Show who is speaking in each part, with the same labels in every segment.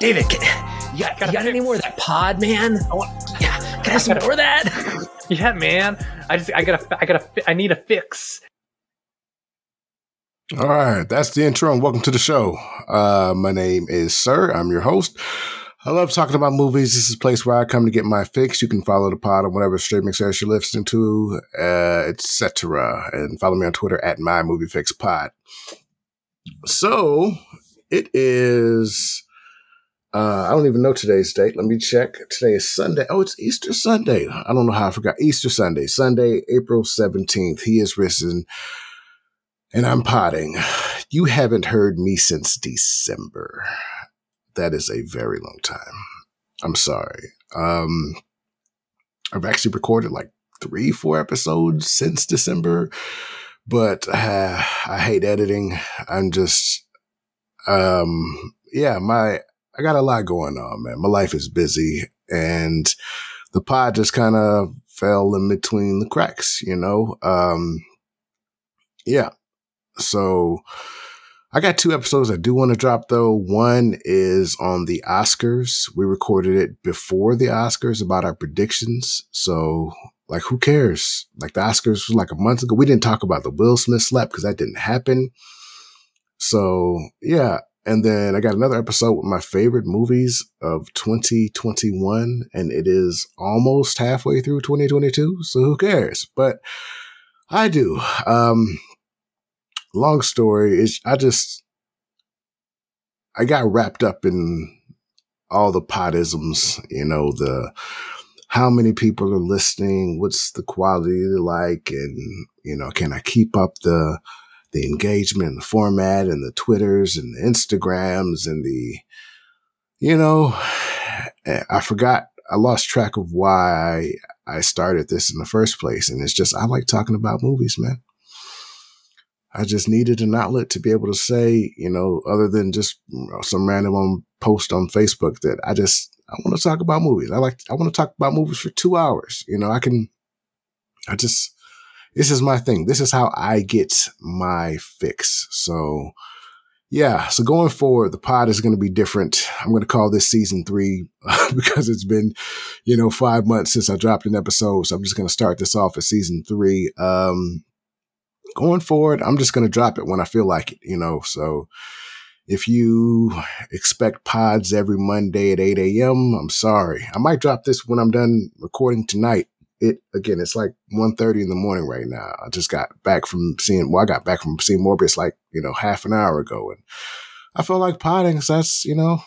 Speaker 1: David, can, you got, you got any more of that pod, man? I want, yeah, can I have some more of that?
Speaker 2: Yeah, man. I just I gotta I gotta I need a fix.
Speaker 3: All right, that's the intro, and welcome to the show. Uh, my name is Sir. I'm your host. I love talking about movies. This is a place where I come to get my fix. You can follow the pod on whatever streaming service you're listening to, uh, etc. And follow me on Twitter at my movie fix pod. So it is uh, I don't even know today's date. Let me check. Today is Sunday. Oh, it's Easter Sunday. I don't know how I forgot. Easter Sunday, Sunday, April 17th. He is risen. And I'm potting. You haven't heard me since December. That is a very long time. I'm sorry. Um, I've actually recorded like three, four episodes since December, but uh, I hate editing. I'm just, um, yeah, my I got a lot going on, man. My life is busy and the pod just kind of fell in between the cracks, you know? Um, yeah. So I got two episodes I do want to drop though. One is on the Oscars. We recorded it before the Oscars about our predictions. So like, who cares? Like the Oscars was like a month ago. We didn't talk about the Will Smith slap because that didn't happen. So yeah, and then I got another episode with my favorite movies of 2021, and it is almost halfway through 2022. So who cares? But I do. Um, long story is I just, I got wrapped up in all the podisms, you know, the, how many people are listening? What's the quality like? And, you know, can I keep up the, the engagement and the format and the Twitters and the Instagrams and the, you know, I forgot, I lost track of why I started this in the first place. And it's just, I like talking about movies, man. I just needed an outlet to be able to say, you know, other than just some random post on Facebook that I just, I want to talk about movies. I like, I want to talk about movies for two hours. You know, I can, I just, this is my thing. This is how I get my fix. So yeah. So going forward, the pod is going to be different. I'm going to call this season three because it's been, you know, five months since I dropped an episode. So I'm just going to start this off as season three. Um, going forward, I'm just going to drop it when I feel like it, you know, so if you expect pods every Monday at 8 a.m., I'm sorry. I might drop this when I'm done recording tonight it again, it's like 1.30 in the morning right now. I just got back from seeing, well, I got back from seeing Morbius like, you know, half an hour ago. And I felt like podding. So that's, you know,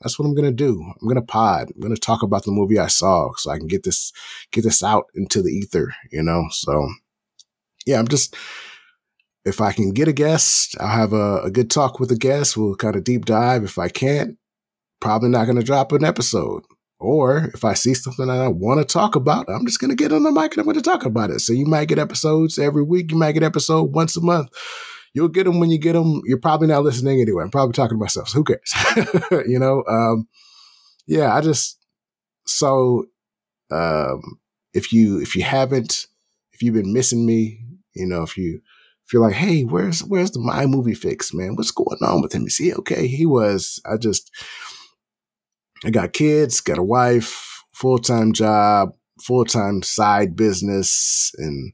Speaker 3: that's what I'm to do. I'm to pod. I'm to talk about the movie I saw so I can get this, get this out into the ether, you know? So yeah, I'm just, if I can get a guest, I'll have a, a good talk with a guest. We'll kind of deep dive. If I can't, probably not to drop an episode. Or if I see something that I want to talk about, I'm just going to get on the mic and I'm going to talk about it. So you might get episodes every week. You might get episode once a month. You'll get them when you get them. You're probably not listening anyway. I'm probably talking to myself. So who cares? you know? Um, yeah, I just, so, um, if you, if you haven't, if you've been missing me, you know, if you, if you're like, hey, where's, where's the my movie fix, man? What's going on with him? Is he okay? He was, I just, I got kids, got a wife, full time job, full time side business. And,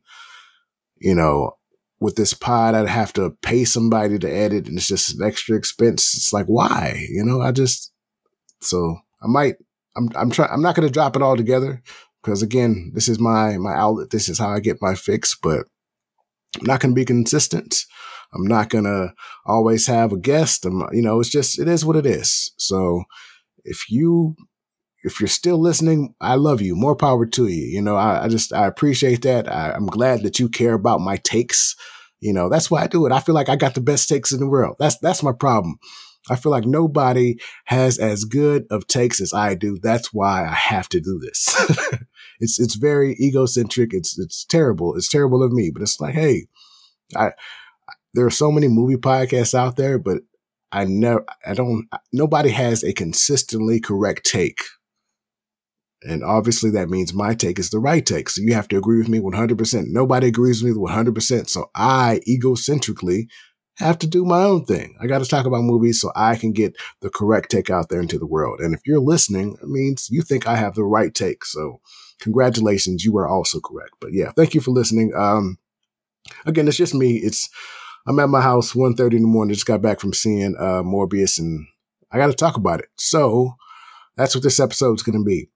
Speaker 3: you know, with this pod, I'd have to pay somebody to edit and it's just an extra expense. It's like, why? You know, I just, so I might, I'm, I'm trying, I'm not going to drop it all together because again, this is my, my outlet. This is how I get my fix, but I'm not going to be consistent. I'm not going to always have a guest. I'm, you know, it's just, it is what it is. So, if you if you're still listening, I love you. More power to you. You know, I, I just I appreciate that. I, I'm glad that you care about my takes. You know, that's why I do it. I feel like I got the best takes in the world. That's that's my problem. I feel like nobody has as good of takes as I do. That's why I have to do this. it's it's very egocentric. It's it's terrible. It's terrible of me, but it's like, hey, I there are so many movie podcasts out there, but I never, I don't, nobody has a consistently correct take. And obviously that means my take is the right take. So you have to agree with me 100%. Nobody agrees with me 100%. So I egocentrically have to do my own thing. I got to talk about movies so I can get the correct take out there into the world. And if you're listening, it means you think I have the right take. So congratulations, you are also correct. But yeah, thank you for listening. Um, again, it's just me. It's I'm at my house 1.30 in the morning. Just got back from seeing uh, Morbius, and I got to talk about it. So that's what this episode is going to be.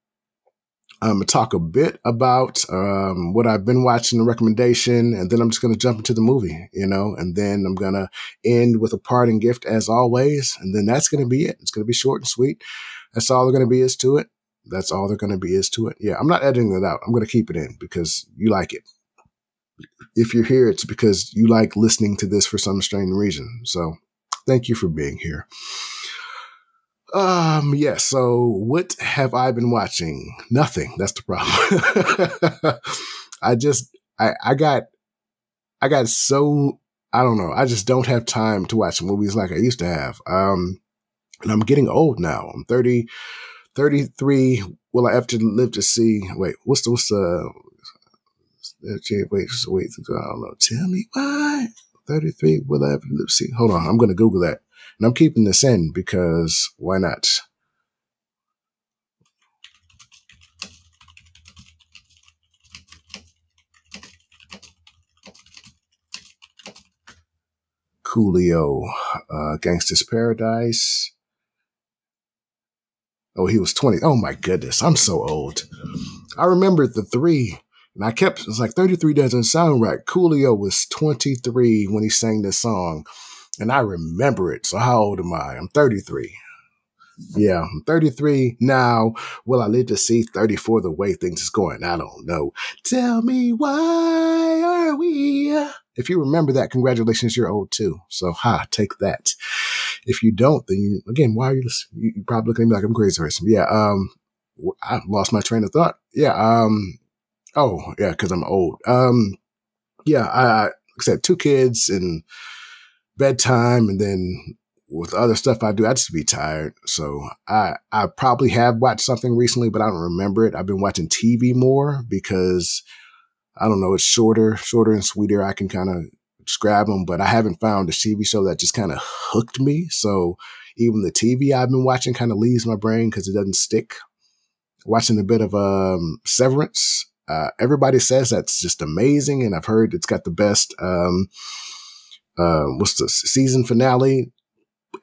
Speaker 3: I'm going to talk a bit about um, what I've been watching, the recommendation, and then I'm just going to jump into the movie, you know, and then I'm going to end with a parting gift as always. And then that's going to be it. It's going to be short and sweet. That's all they're going to be is to it. That's all they're going to be is to it. Yeah, I'm not editing it out. I'm going to keep it in because you like it. If you're here, it's because you like listening to this for some strange reason. So thank you for being here. Um, yes. Yeah, so what have I been watching? Nothing. That's the problem. I just, I, I got, I got so, I don't know. I just don't have time to watch movies like I used to have. Um, and I'm getting old now. I'm 30, 33. Will I have to live to see, wait, what's the, what's the, wait, wait, wait, I don't know. Tell me why. 33. Will live to see? Hold on. I'm going to Google that. And I'm keeping this in because why not? Coolio, uh, Gangsta's Paradise. Oh, he was 20. Oh my goodness. I'm so old. I remember the three and I kept, it's like 33 doesn't sound right. Coolio was 23 when he sang this song and I remember it. So how old am I? I'm 33. Yeah, I'm 33 now. Will I live to see 34 the way things is going? I don't know. Tell me why are we? If you remember that, congratulations, you're old too. So ha, take that. If you don't, then you, again, why are you listening? You, you probably looking at me like I'm crazy person. Yeah, um, I lost my train of thought. Yeah, um, oh, yeah, cause I'm old. Um, yeah, I, I said, two kids and bedtime and then with other stuff I do, I just be tired. So I I probably have watched something recently, but I don't remember it. I've been watching TV more because I don't know, it's shorter, shorter and sweeter. I can kind of grab them, but I haven't found a TV show that just kind of hooked me. So even the TV I've been watching kind of leaves my brain because it doesn't stick. Watching a bit of um, Severance. Uh, everybody says that's just amazing, and I've heard it's got the best. Um, uh, what's the season finale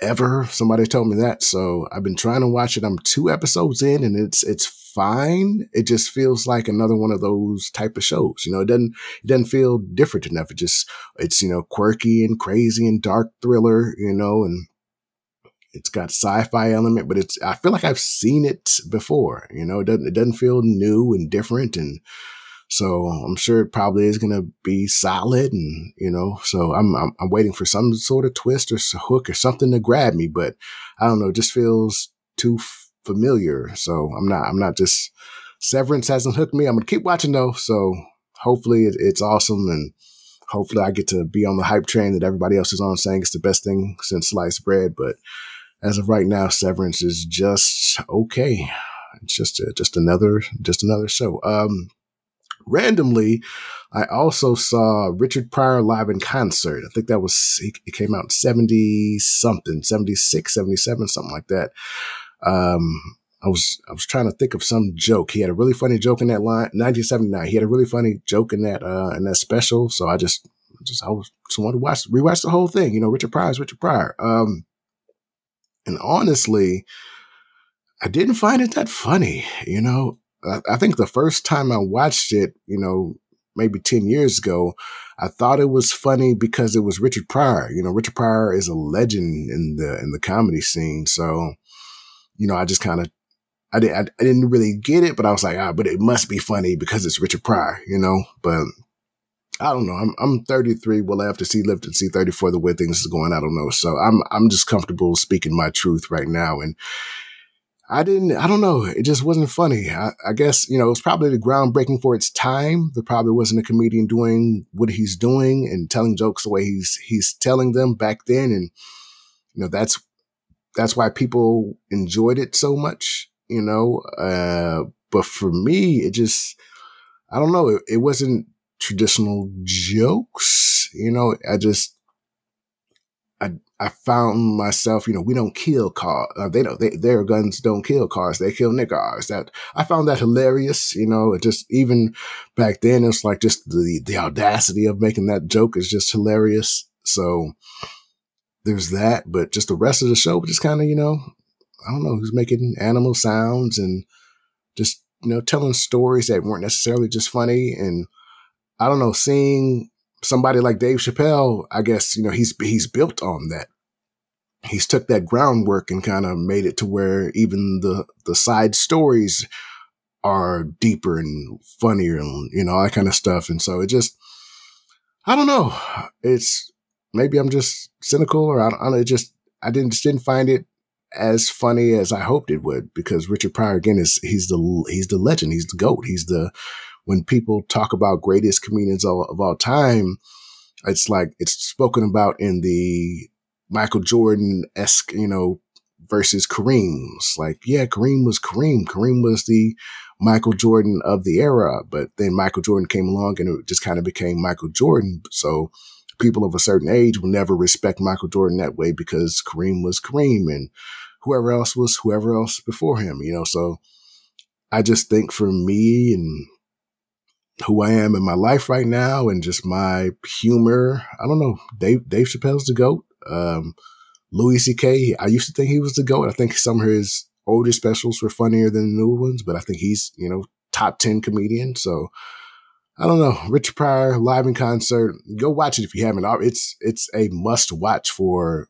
Speaker 3: ever? Somebody told me that. So I've been trying to watch it. I'm two episodes in and it's, it's fine. It just feels like another one of those type of shows. You know, it doesn't, it doesn't feel different enough. It just, it's, you know, quirky and crazy and dark thriller, you know, and it's got sci-fi element, but it's, I feel like I've seen it before, you know, it doesn't, it doesn't feel new and different and, so I'm sure it probably is going to be solid, and you know, so I'm, I'm, I'm waiting for some sort of twist or hook or something to grab me, but I don't know, it just feels too f- familiar. So I'm not I'm not just Severance hasn't hooked me. I'm gonna keep watching though. So hopefully it, it's awesome, and hopefully I get to be on the hype train that everybody else is on, saying it's the best thing since sliced bread. But as of right now, Severance is just okay. It's just a, just another just another show. Um, randomly, I also saw Richard Pryor live in concert. I think that was, it came out 70 something, 76, 77, something like that. Um, I was, I was trying to think of some joke. He had a really funny joke in that line, 1979. He had a really funny joke in that, uh, in that special. So I just, just, I was, just wanted to watch, rewatch the whole thing. You know, Richard Pryor Richard Pryor. Um, and honestly, I didn't find it that funny. You know, I, think the first time I watched it, you know, maybe 10 years ago, I thought it was funny because it was Richard Pryor. You know, Richard Pryor is a legend in the in the comedy scene. So, you know, I just kind of I, did, I, I didn't really get it, but I was like, ah, but it must be funny because it's Richard Pryor, you know. But I don't know. I'm I'm 33. Will I have to see live to see 34 the way things is going? I don't know. So I'm I'm just comfortable speaking my truth right now. And I didn't, I don't know. It just wasn't funny. I, I, guess, you know, it was probably the groundbreaking for its time. There probably wasn't a comedian doing what he's doing and telling jokes the way he's, he's telling them back then. And, you know, that's, that's why people enjoyed it so much, you know. Uh, but for me, it just, I don't know. It, it wasn't traditional jokes, you know. I just, I I found myself, you know, we don't kill cars. Uh, they don't. They, their guns don't kill cars. They kill niggers. That I found that hilarious. You know, it just even back then, it's like just the the audacity of making that joke is just hilarious. So there's that, but just the rest of the show, just kind of, you know, I don't know, who's making animal sounds and just you know telling stories that weren't necessarily just funny and I don't know, seeing somebody like Dave Chappelle, I guess, you know, he's he's built on that. He's took that groundwork and kind of made it to where even the the side stories are deeper and funnier and you know, all that kind of stuff. And so it just I don't know. It's maybe I'm just cynical or I don't, I don't know, it just I didn't just didn't find it as funny as I hoped it would because Richard Pryor again is he's the he's the legend, he's the goat, he's the when people talk about greatest comedians of, of all time, it's like it's spoken about in the Michael Jordan esque, you know, versus Kareem's. Like, yeah, Kareem was Kareem. Kareem was the Michael Jordan of the era, but then Michael Jordan came along and it just kind of became Michael Jordan. So people of a certain age will never respect Michael Jordan that way because Kareem was Kareem and whoever else was whoever else before him, you know. So I just think for me and who I am in my life right now and just my humor. I don't know. Dave Dave Chappelle's the goat. Um, Louis C.K. I used to think he was the goat. I think some of his older specials were funnier than the new ones, but I think he's you know top ten comedian. So I don't know. Richard Pryor live in concert. Go watch it if you haven't. It's it's a must watch for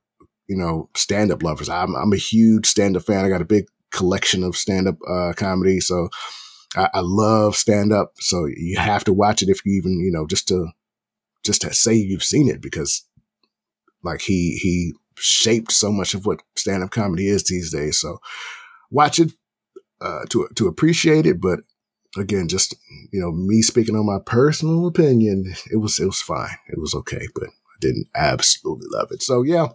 Speaker 3: you know stand up lovers. I'm I'm a huge stand up fan. I got a big collection of stand up uh, comedy. So I, I love stand up, so you have to watch it if you even you know just to just to say you've seen it because like he he shaped so much of what stand up comedy is these days. So watch it uh, to to appreciate it, but again, just you know, me speaking on my personal opinion, it was it was fine, it was okay, but I didn't absolutely love it. So yeah,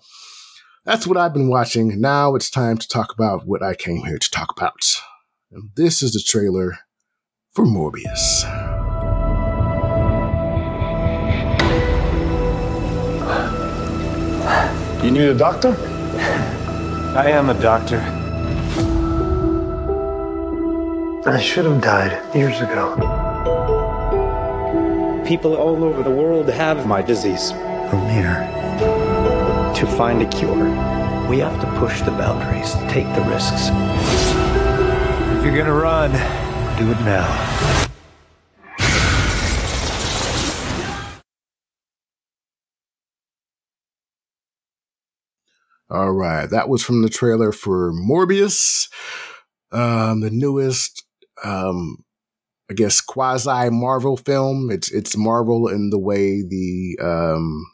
Speaker 3: that's what I've been watching. Now it's time to talk about what I came here to talk about. And this is the trailer for Morbius.
Speaker 4: You need a doctor?
Speaker 5: I am a doctor. I should have died years ago. People all over the world have my disease. I'm here to find a cure. We have to push the boundaries, take the risks. If you're gonna run, do it now.
Speaker 3: All right, that was from the trailer for Morbius, um, the newest, um, I guess quasi Marvel film. It's it's Marvel in the way the um,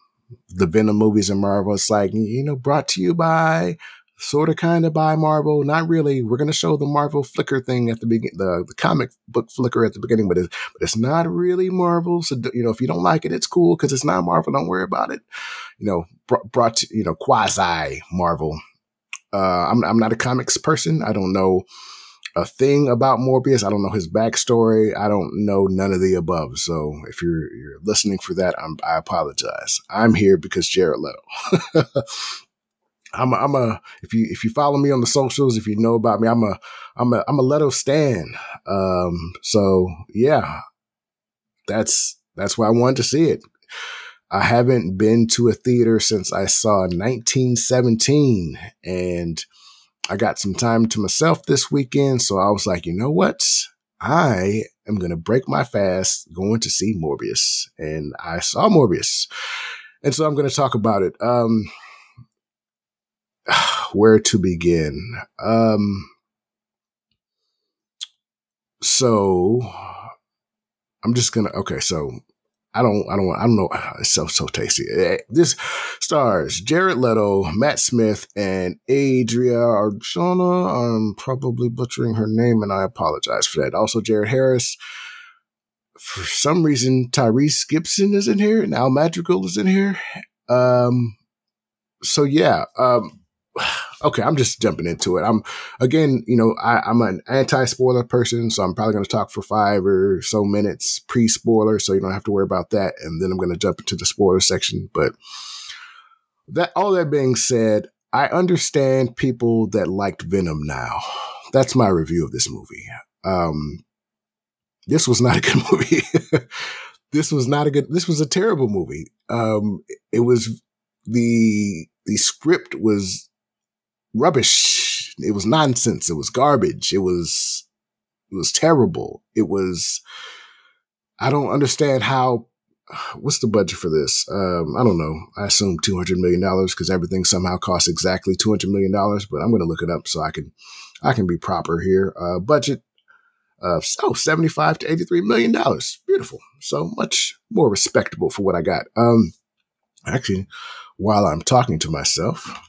Speaker 3: the Venom movies are Marvel. It's like you know, brought to you by sort of kind of by Marvel, not really. We're going to show the Marvel flicker thing at the beginning, the, the comic book flicker at the beginning, but it's, but it's not really Marvel. So, you know, if you don't like it, it's cool because it's not Marvel. Don't worry about it. You know, br- brought to, you know, quasi Marvel. Uh, I'm, I'm not a comics person. I don't know a thing about Morbius. I don't know his backstory. I don't know none of the above. So if you're you're listening for that, I'm, I apologize. I'm here because Jared Leto. I'm a, I'm a if you if you follow me on the socials, if you know about me, I'm a I'm a I'm a Leto stan. Um, so yeah, that's that's why I wanted to see it. I haven't been to a theater since I saw 1917, and I got some time to myself this weekend. So I was like, you know what? I am gonna break my fast going to see Morbius, and I saw Morbius, and so I'm gonna talk about it. Um, where to begin? Um, so I'm just gonna okay. So I don't I don't I don't know. It's so so tasty. Eh, this stars Jared Leto, Matt Smith, and Adria Arjona. I'm probably butchering her name, and I apologize for that. Also, Jared Harris. For some reason, Tyrese Gibson is in here, and Al Madrigal is in here. Um, so yeah, um, okay, I'm just jumping into it. I'm again, you know, I, am an anti-spoiler person, so I'm probably going to talk for five or so minutes pre-spoiler, so you don't have to worry about that. And then I'm going to jump into the spoiler section. But that all that being said, I understand people that liked Venom now. That's my review of this movie. Um, this was not a good movie. this was not a good. This was a terrible movie. Um, it was the the script was rubbish. It was nonsense. It was garbage. It was it was terrible. It was. I don't understand how. What's the budget for this? Um, I don't know. I assume two hundred million dollars because everything somehow costs exactly two hundred million dollars. But I'm going to look it up so I can I can be proper here. Uh, budget of oh, 75 to 83 million dollars. Beautiful. So much more respectable for what I got. Um, actually, while I'm talking to myself,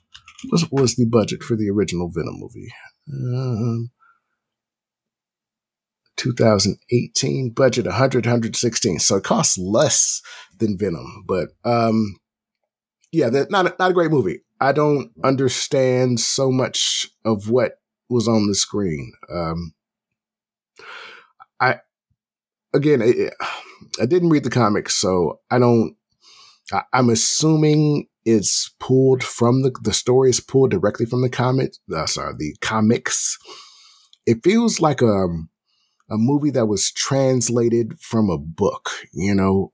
Speaker 3: what was the budget for the original Venom movie? Um, 2018 budget 100 116 so it costs less than venom but um yeah that's not a, not a great movie. I don't understand so much of what was on the screen. Um i again i didn't read the comics so i don't I, i'm assuming it's pulled from the the story is pulled directly from the comic uh, sorry the comics it feels like a um, a movie that was translated from a book, you know.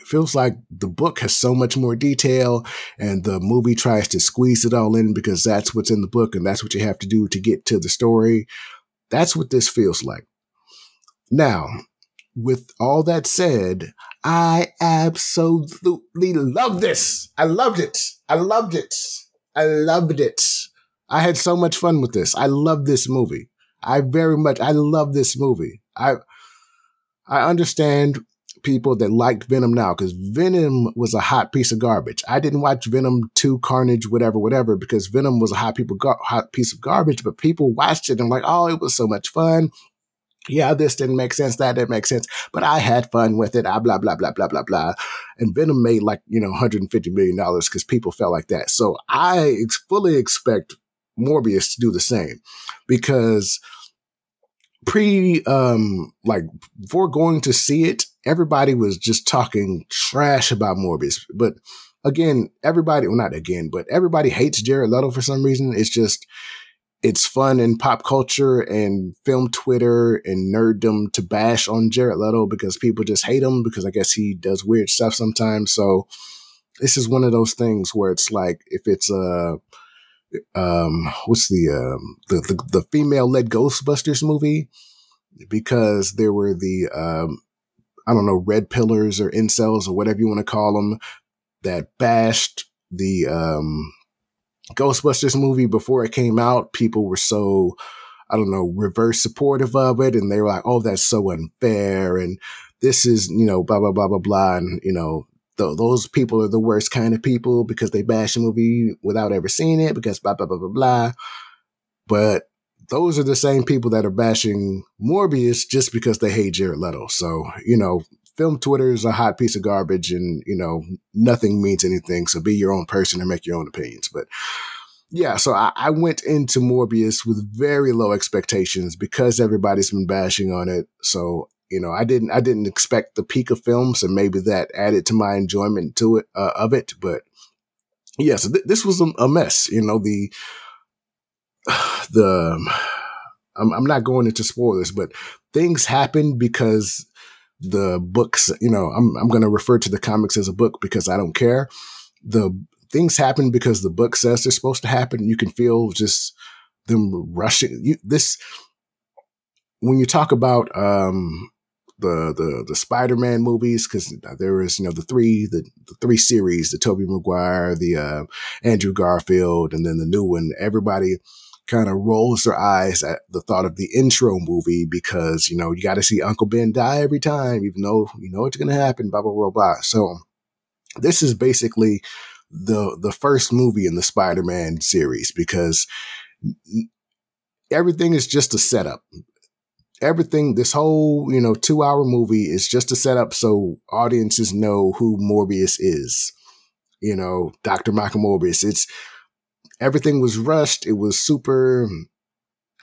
Speaker 3: It feels like the book has so much more detail and the movie tries to squeeze it all in because that's what's in the book and that's what you have to do to get to the story. That's what this feels like. Now, with all that said, I absolutely love this. I loved it. I loved it. I loved it. I had so much fun with this. I love this movie. I very much I love this movie. I I understand people that liked Venom now because Venom was a hot piece of garbage. I didn't watch Venom 2 Carnage, whatever, whatever, because Venom was a hot people gar- hot piece of garbage, but people watched it and like, oh, it was so much fun. Yeah, this didn't make sense, that didn't make sense, but I had fun with it. I blah blah blah blah blah blah. And Venom made like, you know, 150 million dollars because people felt like that. So I fully expect Morbius to do the same because pre um like before going to see it, everybody was just talking trash about Morbius. But again, everybody well not again, but everybody hates Jared Leto for some reason. It's just it's fun in pop culture and film Twitter and nerddom to bash on Jared Leto because people just hate him because I guess he does weird stuff sometimes. So this is one of those things where it's like if it's a um, what's the, um, the, the, the female led Ghostbusters movie because there were the, um, I don't know, red pillars or incels or whatever you want to call them that bashed the, um, Ghostbusters movie before it came out. People were so, I don't know, reverse supportive of it. And they were like, oh, that's so unfair. And this is, you know, blah, blah, blah, blah, blah. And, you know, th- those people are the worst kind of people because they bash a movie without ever seeing it because blah, blah, blah, blah, blah. But those are the same people that are bashing Morbius just because they hate Jared Leto. So, you know, film Twitter is a hot piece of garbage and, you know, nothing means anything. So be your own person and make your own opinions. But yeah, so I, I went into Morbius with very low expectations because everybody's been bashing on it. So you know, I didn't I didn't expect the peak of films, and maybe that added to my enjoyment to it uh, of it. But yeah, so th- this was a, a, mess. You know, the the I'm, I'm not going into spoilers, but things happened because the books. You know, I'm I'm going to refer to the comics as a book because I don't care. The things happen because the book says they're supposed to happen. You can feel just them rushing. You, this when you talk about um, the the the Spider-Man movies because there was you know the three the, the three series the Tobey Maguire the uh, Andrew Garfield and then the new one everybody kind of rolls their eyes at the thought of the intro movie because you know you got to see Uncle Ben die every time even though you know it's going to happen blah blah blah blah so this is basically the the first movie in the Spider-Man series because everything is just a setup everything, this whole, you know, two hour movie is just a setup so audiences know who Morbius is. You know, Dr. Michael Morbius. It's everything was rushed. It was super.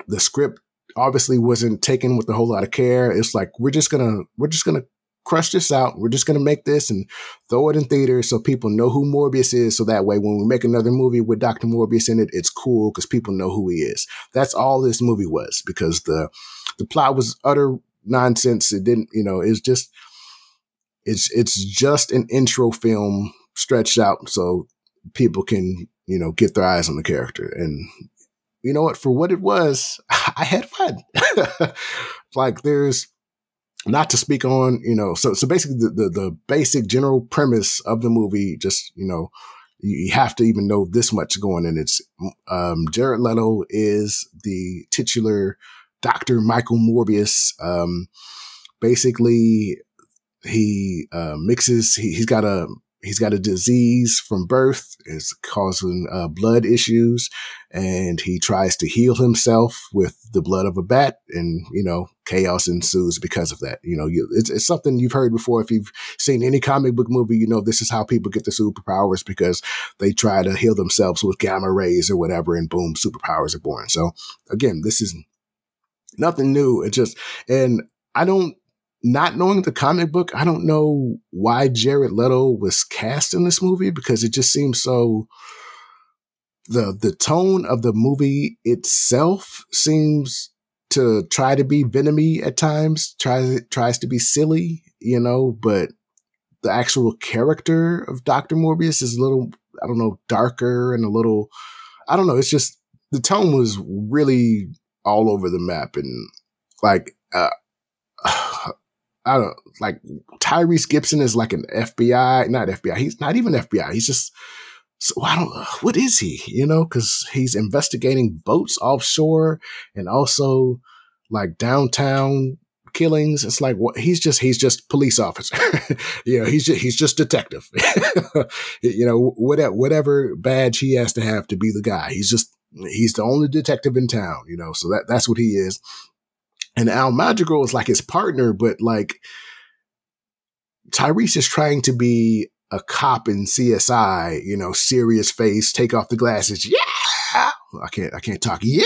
Speaker 3: The script obviously wasn't taken with a whole lot of care. It's like we're just gonna we're just gonna crush this out. We're just to make this and throw it in theaters so people know who Morbius is. So that way, when we make another movie with Dr. Morbius in it, it's cool because people know who he is. That's all this movie was because the, the plot was utter nonsense. It didn't, you know, it's just, it's, it's just an intro film stretched out so people can, you know, get their eyes on the character. And you know what? For what it was, I had fun. like there's, not to speak on, you know, so so basically the, the, the basic general premise of the movie, just you know, you have to even know this much going in. It's um, Jared Leto is the titular Doctor Michael Morbius. Um, basically, he uh, mixes. He, he's got a he's got a disease from birth. It's causing uh, blood issues, and he tries to heal himself with the blood of a bat, and you know chaos ensues because of that. You know, you, it's, it's something you've heard before. If you've seen any comic book movie, you know this is how people get the superpowers because they try to heal themselves with gamma rays or whatever, and boom, superpowers are born. So again, this is nothing new. It just and I don't not knowing the comic book, I don't know why Jared Leto was cast in this movie because it just seems so the the tone of the movie itself seems to try to be venomy at times, tries tries to be silly, you know, but the actual character of Dr. Morbius is a little, I don't know, darker and a little I don't know, it's just the tone was really all over the map and like uh, I don't like Tyrese Gibson is like an FBI, not FBI. He's not even FBI. He's just so I don't uh, what is he? You know, because he's investigating boats offshore and also like downtown killings. It's like what he's just he's just police officer. you know, he's just he's just detective. you know, whatever whatever badge he has to have to be the guy. He's just he's the only detective in town. You know, so that that's what he is. And Al Madrigal is like his partner, but like Tyrese is trying to be a cop in CSI, you know, serious face, take off the glasses. Yeah. I can't, I can't talk. Yeah.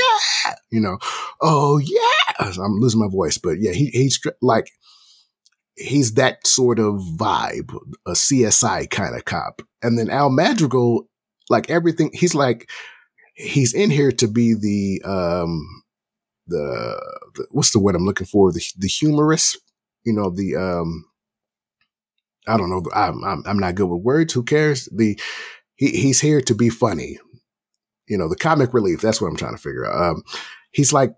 Speaker 3: You know, oh yeah. I'm losing my voice, but yeah, he, he's like, he's that sort of vibe, a CSI kind of cop. And then Al Madrigal, like everything, he's like, he's in here to be the, um, the, the, what's the word I'm looking for? The the humorous, you know, the um, I don't know. I'm, I'm I'm not good with words. Who cares? The he he's here to be funny. You know, the comic relief. That's what I'm trying to figure out. Um, he's like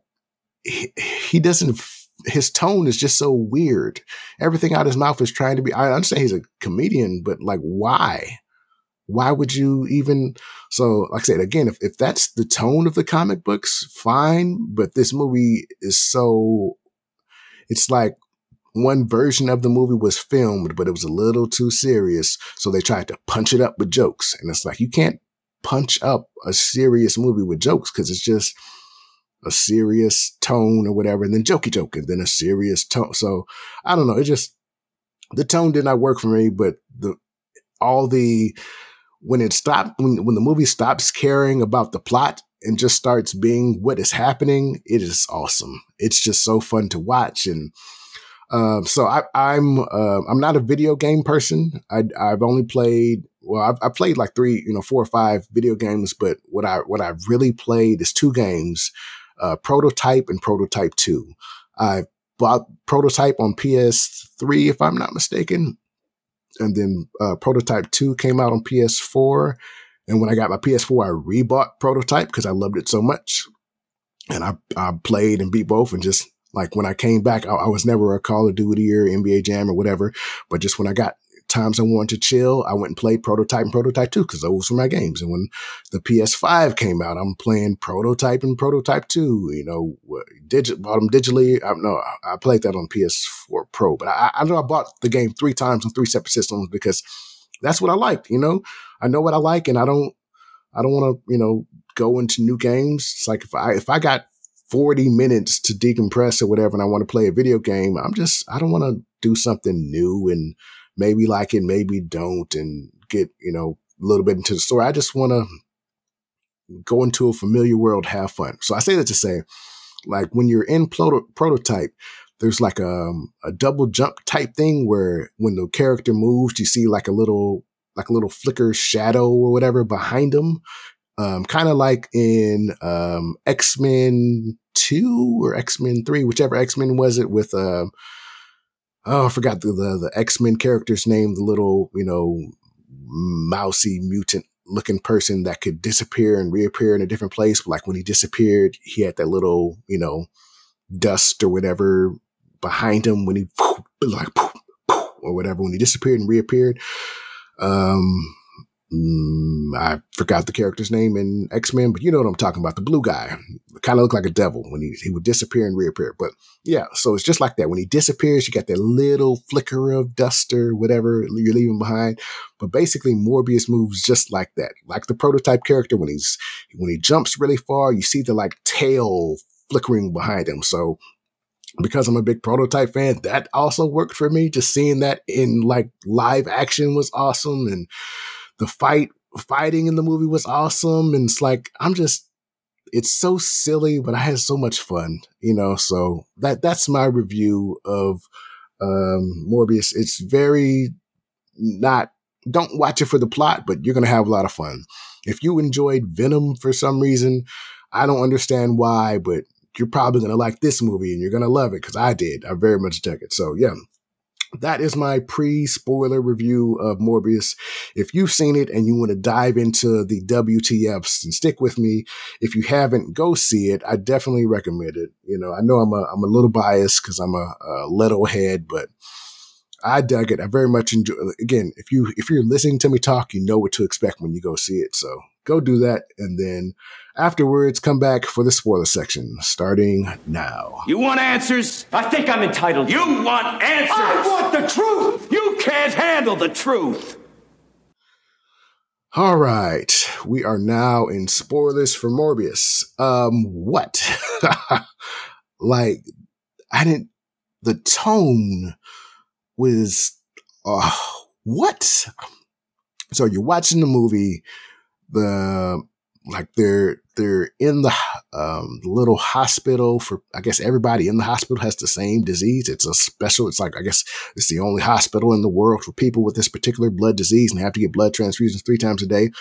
Speaker 3: he, he doesn't. His tone is just so weird. Everything out of his mouth is trying to be. I understand he's a comedian, but like, why? Why would you even so like i said again if, if that's the tone of the comic books fine but this movie is so it's like one version of the movie was filmed but it was a little too serious so they tried to punch it up with jokes and it's like you can't punch up a serious movie with jokes because it's just a serious tone or whatever and then jokey joke and then a serious tone so i don't know it just the tone did not work for me but the all the when it stopped, when, when the movie stops caring about the plot and just starts being what is happening, it is awesome. It's just so fun to watch. And uh, so I, am I'm, uh, I'm not a video game person. I, have only played well, I've, I played like three, you know, four or five video games. But what I what I've really played is two games, uh, Prototype and Prototype Two. I bought Prototype on PS3, if I'm not mistaken, and then uh, Prototype 2 came out on PS4. And when I got my PS4, I rebought Prototype because I loved it so much. And I, I played and beat both and just like when I came back, I, I was never a Call of Duty or NBA Jam or whatever. But just when I got times I wanted to chill, I went and played Prototype and Prototype 2 because those were my games. And when the PS5 came out, I'm playing Prototype and Prototype 2. You know, digit bought them digitally. I I played that on PS4 Pro, but I, I know I bought the game three times on three separate systems because that's what I liked. You know, I know what I like, and I don't, I don't want to, you know, go into new games. It's like if I if I got 40 minutes to decompress or whatever, and I want to play a video game, I'm just, I don't want to do something new and maybe like it, maybe don't, and get, you know, a little bit into the story. I just want to go into a familiar world, have fun. So I say that to say, like when you're in proto- prototype, there's like a, a double jump type thing where when the character moves, you see like a little like a little flicker shadow or whatever behind them. Um, kind of like in um, X Men Two or X Men Three, whichever X Men was it with. Uh, oh, I forgot the the, the X Men character's name. The little you know mousy mutant looking person that could disappear and reappear in a different place. But Like when he disappeared, he had that little you know dust or whatever behind him when he like or whatever when he disappeared and reappeared. Um, mm, I forgot the character's name in X Men, but you know what I'm talking about. The blue guy kind of looked like a devil when he, he would disappear and reappear. But yeah, so it's just like that. When he disappears, you got that little flicker of dust or whatever you're leaving behind. But basically, Morbius moves just like that, like the prototype character. When he's when he jumps really far, you see the like tail flickering behind him. So because I'm a big prototype fan, that also worked for me. Just seeing that in like live action was awesome. And the fight, fighting in the movie was awesome. And it's like, I'm just, it's so silly, but I had so much fun, you know? So that, that's my review of, um, Morbius. It's very not, don't watch it for the plot, but you're to have a lot of fun. If you enjoyed Venom for some reason, I don't understand why, but you're probably to like this movie and you're to love it because I did. I very much dug it. So, yeah, that is my pre spoiler review of Morbius. If you've seen it and you want to dive into the WTFs and stick with me, if you haven't, go see it. I definitely recommend it. You know, I know I'm a, I'm a little biased because I'm a, a head, but I dug it. I very much enjoy. Again, if you if you're listening to me talk, you know what to expect when you go see it. So go do that, and then afterwards, come back for the spoiler section, starting now.
Speaker 4: You want answers? I think I'm entitled. You want answers? I want the truth. You can't handle the truth.
Speaker 3: All right, we are now in spoilers for Morbius. Um, what? like, I didn't. The tone was, uh, what? So you're watching the movie, the like they're they're in the um, little hospital for I guess everybody in the hospital has the same disease. It's a special. It's like I guess it's the only hospital in the world for people with this particular blood disease, and they have to get blood transfusions three times a day.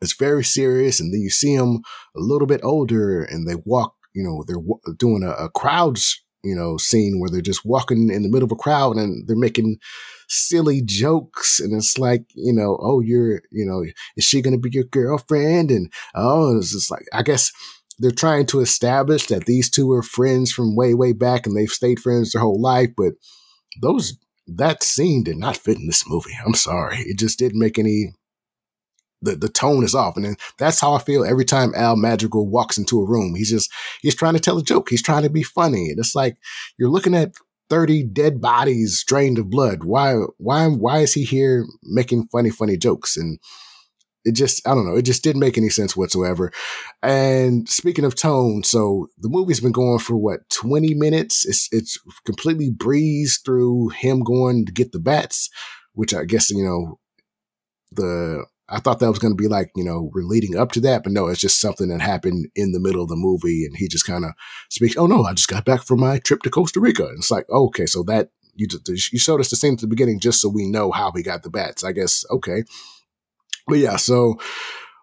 Speaker 3: It's very serious, and then you see them a little bit older, and they walk. You know, they're doing a, a crowds you know scene where they're just walking in the middle of a crowd and they're making silly jokes and it's like you know oh you're you know is she going to be your girlfriend and oh it's just like i guess they're trying to establish that these two are friends from way way back and they've stayed friends their whole life but those that scene did not fit in this movie i'm sorry it just didn't make any the, the tone is off. And that's how I feel every time Al Madrigal walks into a room. He's just, he's trying to tell a joke. He's trying to be funny. And it's like, you're looking at 30 dead bodies drained of blood. Why, why, why is he here making funny, funny jokes? And it just, I don't know. It just didn't make any sense whatsoever. And speaking of tone, so the movie's been going for what, 20 minutes? It's, it's completely breezed through him going to get the bats, which I guess, you know, the I thought that was going to be like, you know, we're leading up to that, but no, it's just something that happened in the middle of the movie. And he just kind of speaks, Oh no, I just got back from my trip to Costa Rica. And it's like, oh, okay, so that you, you showed us the scene at the beginning just so we know how he got the bats. I guess, okay. But yeah, so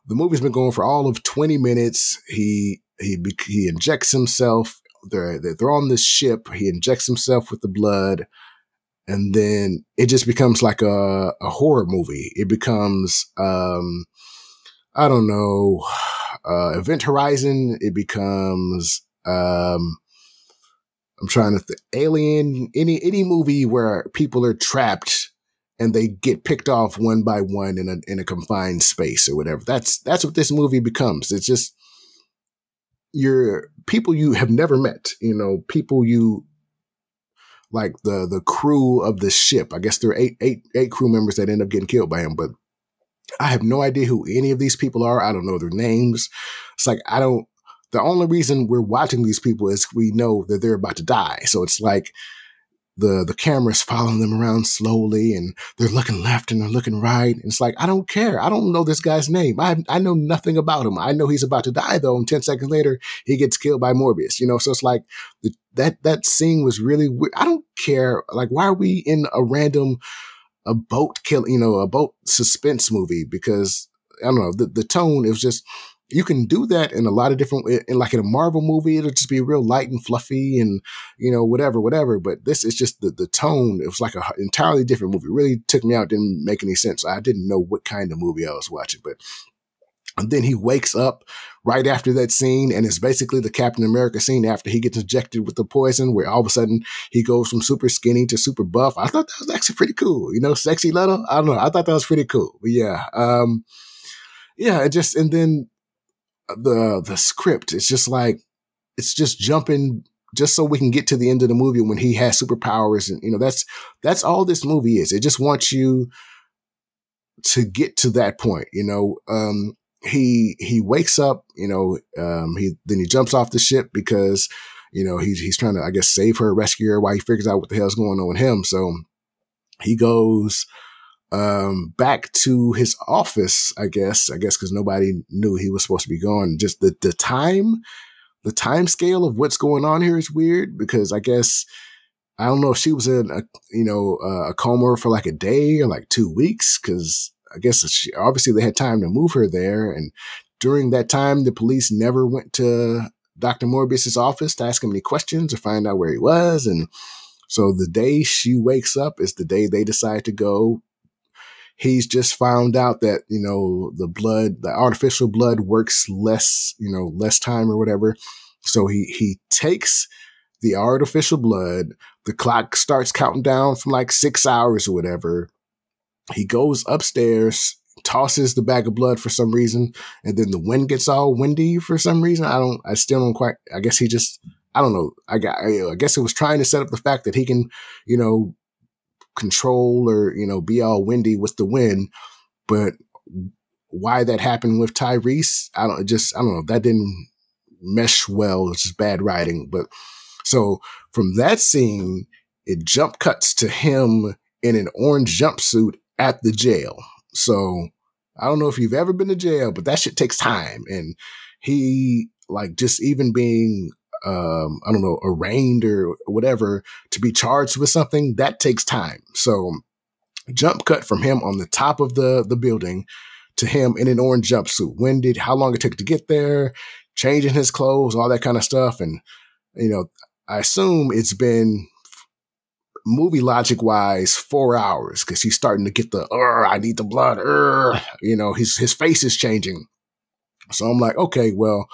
Speaker 3: the movie's been going for all of 20 minutes. He, he, he injects himself. They're, they're on this ship. He injects himself with the blood and then it just becomes like a, a horror movie. It becomes, um, I don't know, uh, Event Horizon. It becomes, um, I'm trying to think, Alien. Any any movie where people are trapped and they get picked off one by one in a in a confined space or whatever. That's that's what this movie becomes. It's just you're people you have never met. You know, people you like the the crew of the ship. I guess there are eight eight eight crew members that end up getting killed by him, but I have no idea who any of these people are. I don't know their names. It's like I don't. The only reason we're watching these people is we know that they're about to die. So it's like the the camera's following them around slowly and they're looking left and they're looking right. And it's like, I don't care. I don't know this guy's name. I I know nothing about him. I know he's about to die though. And 10 seconds later, he gets killed by Morbius. You know, so it's like the, that that scene was really. Weird. I don't care. Like, why are we in a random a boat kill? You know, a boat suspense movie because I don't know the the tone. It was just you can do that in a lot of different in like in a marvel movie it'll just be real light and fluffy and you know whatever whatever but this is just the, the tone it was like an entirely different movie it really took me out didn't make any sense i didn't know what kind of movie i was watching but and then he wakes up right after that scene, and it's basically the Captain America scene after he gets injected with the poison, where all of a sudden he goes from super skinny to super buff. I thought that was actually pretty cool. You know, sexy Leto. I don't know. I thought that was pretty cool. But yeah, um, yeah, it just and then the the script. It's just like it's just jumping just so we can get to the end of the movie when he has superpowers and you know that's that's all this movie is. It just wants you to get to that point, you know. Um he he wakes up, you know, um he then he jumps off the ship because you know he's he's trying to I guess save her, rescue her while he figures out what the hell's going on with him. So he goes um, back to his office, I guess, I guess, because nobody knew he was supposed to be gone. Just the, the time, the time scale of what's going on here is weird because I guess, I don't know if she was in a, you know, a coma for like a day or like two weeks. Cause I guess she, obviously they had time to move her there. And during that time, the police never went to Dr. Morbius's office to ask him any questions or find out where he was. And so the day she wakes up is the day they decide to go he's just found out that you know the blood the artificial blood works less you know less time or whatever so he he takes the artificial blood the clock starts counting down from like six hours or whatever he goes upstairs tosses the bag of blood for some reason and then the wind gets all windy for some reason i don't i still don't quite i guess he just i don't know i got i guess it was trying to set up the fact that he can you know control or, you know, be all windy with the wind. But why that happened with Tyrese, I don't just, I don't know, that didn't mesh well. It's just bad writing. But so from that scene, it jump cuts to him in an orange jumpsuit at the jail. So I don't know if you've ever been to jail, but that shit takes time. And he, like, just even being um, I don't know, arraigned or whatever to be charged with something, that takes time. So jump cut from him on the top of the, the building to him in an orange jumpsuit. When did, how long it took to get there, changing his clothes, all that kind of stuff. And, you know, I assume it's been movie logic wise four hours because he's starting to get the, I need the blood, you know, his, his face is changing. So I'm like, okay, well,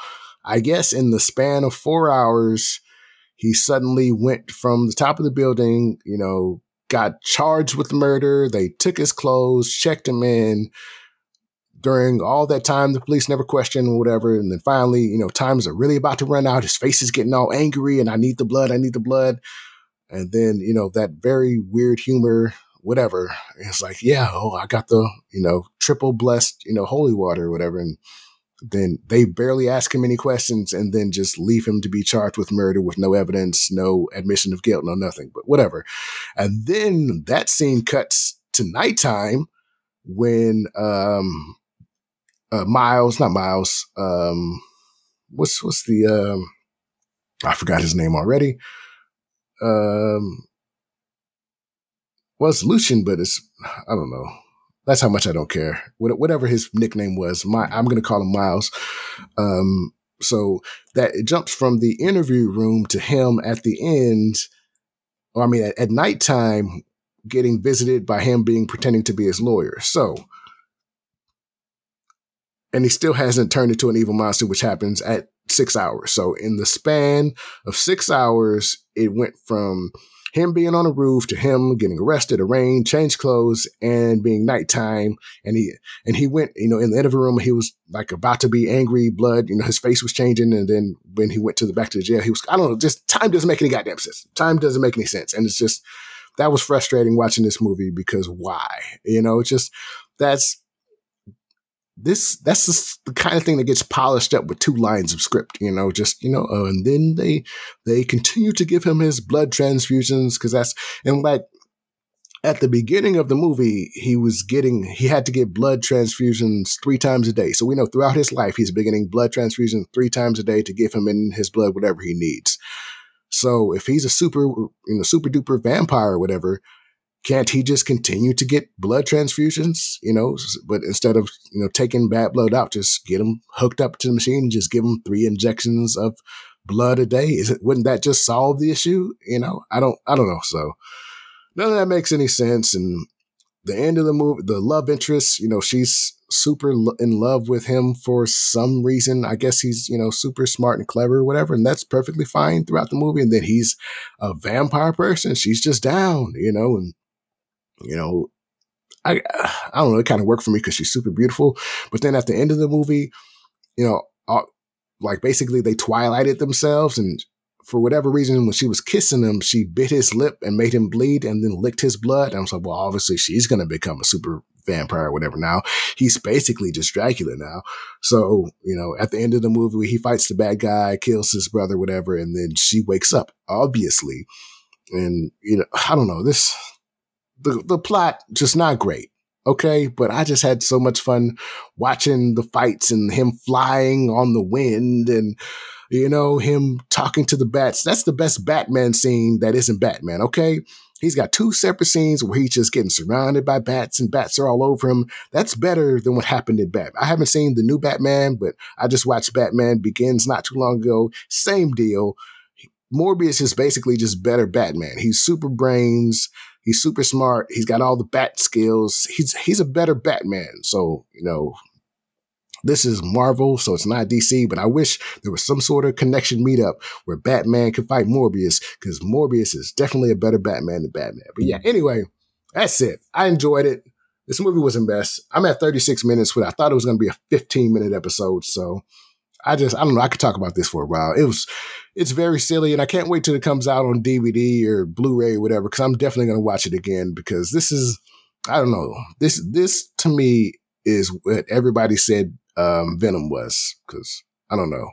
Speaker 3: I guess in the span of four hours, he suddenly went from the top of the building, you know, got charged with murder. They took his clothes, checked him in. During all that time, the police never questioned or whatever. And then finally, you know, times are really about to run out. His face is getting all angry and I need the blood. I need the blood. And then, you know, that very weird humor, whatever. It's like, yeah, oh, I got the, you know, triple blessed, you know, holy water or whatever. And then they barely ask him any questions and then just leave him to be charged with murder with no evidence, no admission of guilt, no nothing, but whatever. And then that scene cuts to nighttime when um uh, Miles, not Miles, um what's what's the um I forgot his name already. Um well, it's Lucian, but it's I don't know. That's how much I don't care. Whatever his nickname was, my I'm going to call him Miles. Um, so that it jumps from the interview room to him at the end, or I mean, at, at nighttime, getting visited by him being pretending to be his lawyer. So, and he still hasn't turned into an evil monster, which happens at six hours. So, in the span of six hours, it went from him being on the roof to him getting arrested, arraigned, changed clothes, and being nighttime. And he and he went, you know, in the interview room, he was like about to be angry, blood, you know, his face was changing. And then when he went to the back to the jail, he was, I don't know, just time doesn't make any goddamn sense. Time doesn't make any sense. And it's just that was frustrating watching this movie because why? You know, it's just that's this that's the, the, kind of thing that gets polished up with two lines of script, you know, just you know, uh, and then they they continue to give him his blood transfusions because that's and like at the beginning of the movie, he was getting he had to get blood transfusions three times a day. So we know throughout his life he's been getting blood transfusions three times a day to give him in his blood whatever he needs. So if he's a super, you know, super duper vampire or whatever, can't he just continue to get blood transfusions? You know, but instead of you know taking bad blood out, just get him hooked up to the machine, and just give him three injections of blood a day. Is it? Wouldn't that just solve the issue? You know, I don't, I don't know. So none of that makes any sense. And the end of the movie, the love interest, you know, she's super in love with him for some reason. I guess he's, you know, super smart and clever or whatever. And that's perfectly fine throughout the movie. And then he's a vampire person. She's just down, you know, and, you know, I, I don't know. It kind of worked for me because she's super beautiful. But then at the end of the movie, you know, all, like basically they twilighted themselves and for whatever reason, when she was kissing him, she bit his lip and made him bleed and then licked his blood. And I was like, well, obviously she's to become a super vampire or whatever now. He's basically just Dracula now. So, you know, at the end of the movie, he fights the bad guy, kills his brother, whatever, and then she wakes up, obviously. And, you know, I don't know, this, the, the plot just not great. Okay. But I just had so much fun watching the fights and him flying on the wind and, you know, him talking to the bats. That's the best Batman scene that isn't Batman. Okay. He's got two separate scenes where he's just getting surrounded by bats and bats are all over him. That's better than what happened in Batman. I haven't seen the new Batman, but I just watched Batman Begins not too long ago. Same deal. Morbius is basically just better Batman. He's super brains. He's super smart. He's got all the bat skills. He's he's a better Batman. So, you know, this is Marvel, so it's not DC, but I wish there was some sort of connection meetup where Batman could fight Morbius, because Morbius is definitely a better Batman than Batman. But yeah, anyway, that's it. I enjoyed it. This movie wasn't best. I'm at 36 minutes, but I thought it was going to be a 15 minute episode. So I just, I don't know. I could talk about this for a while. It was, it's very silly, and I can't wait till it comes out on DVD or Blu-ray or whatever, because I'm definitely going to watch it again because this is, I don't know. This, this to me is what everybody said um, Venom was because I don't know,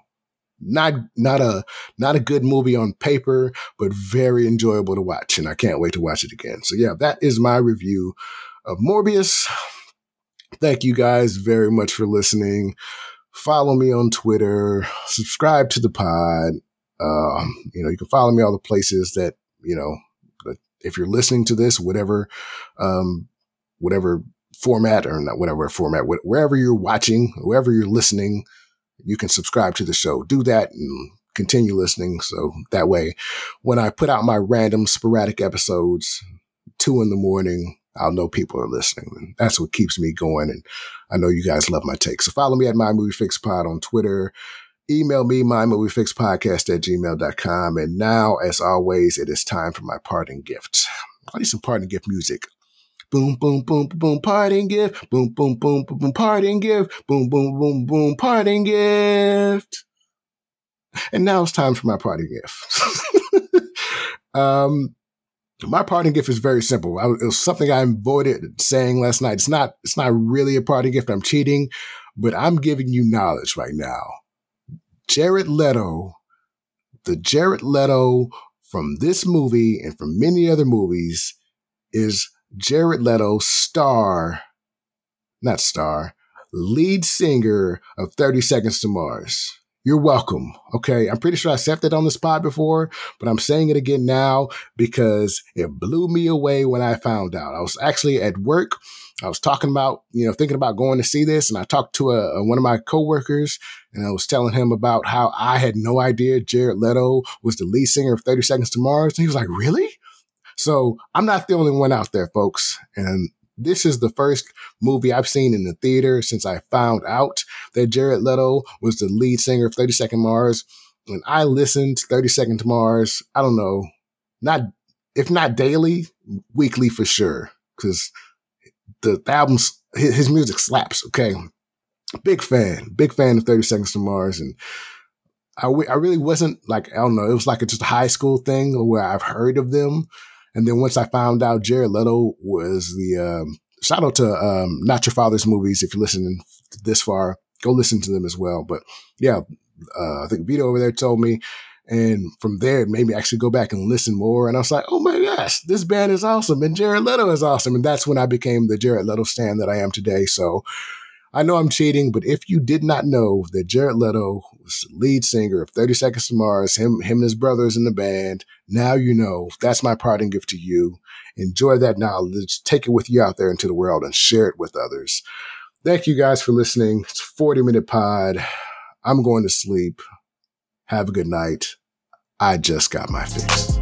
Speaker 3: not not a not a good movie on paper, but very enjoyable to watch, and I can't wait to watch it again. So yeah, that is my review of Morbius. Thank you guys very much for listening. Follow me on Twitter. Subscribe to the pod. Um, you know, you can follow me all the places that you know. If you're listening to this, whatever, um, whatever format or not whatever format, wherever you're watching, wherever you're listening, you can subscribe to the show. Do that and continue listening. So that way, when I put out my random sporadic episodes, two in the morning, I'll know people are listening. And that's what keeps me going. And I know you guys love my take. So follow me at My Movie Fix Pod on Twitter. Email me, my movie fix podcast at gmail.com. And now, as always, it is time for my parting gift. I need some parting gift music. Boom, boom, boom, boom, parting gift. Boom, boom, boom, boom, boom, parting gift. Boom, boom, boom, boom, parting gift. And now it's time for my parting gift. um, my parting gift is very simple. I, it was something I avoided saying last night. It's not. It's not really a parting gift. I'm cheating, but I'm giving you knowledge right now. Jared Leto, the Jared Leto from this movie and from many other movies, is Jared Leto, star, not star, lead singer of 30 Seconds to Mars. You're welcome. Okay. I'm pretty sure I said that on the spot before, but I'm saying it again now because it blew me away when I found out. I was actually at work. I was talking about, you know, thinking about going to see this. And I talked to a, a, one of my coworkers and I was telling him about how I had no idea Jared Leto was the lead singer of 30 Seconds to Mars. And he was like, really? So I'm not the only one out there, folks. And this is the first movie I've seen in the theater since I found out that Jared Leto was the lead singer of 30 Second Mars. And I listened to 30 Second Mars, I don't know, not if not daily, weekly for sure. Because the, the album's his, his music slaps, okay? Big fan, big fan of 30 Seconds to Mars. And I, I really wasn't like, I don't know, it was like a, just a high school thing where I've heard of them. And then once I found out Jared Leto was the um, shout out to um, Not Your Father's movies. If you're listening this far, go listen to them as well. But yeah, uh, I think Vito over there told me. And from there, it made me actually go back and listen more. And I was like, oh my gosh, this band is awesome. And Jared Leto is awesome. And that's when I became the Jared Leto stand that I am today. So I know I'm cheating, but if you did not know that Jared Leto was the lead singer of 30 Seconds to Mars, him, him and his brothers in the band, now you know. That's my parting gift to you. Enjoy that knowledge. Take it with you out there into the world and share it with others. Thank you guys for listening. It's 40 minute pod. I'm going to sleep. Have a good night. I just got my fix.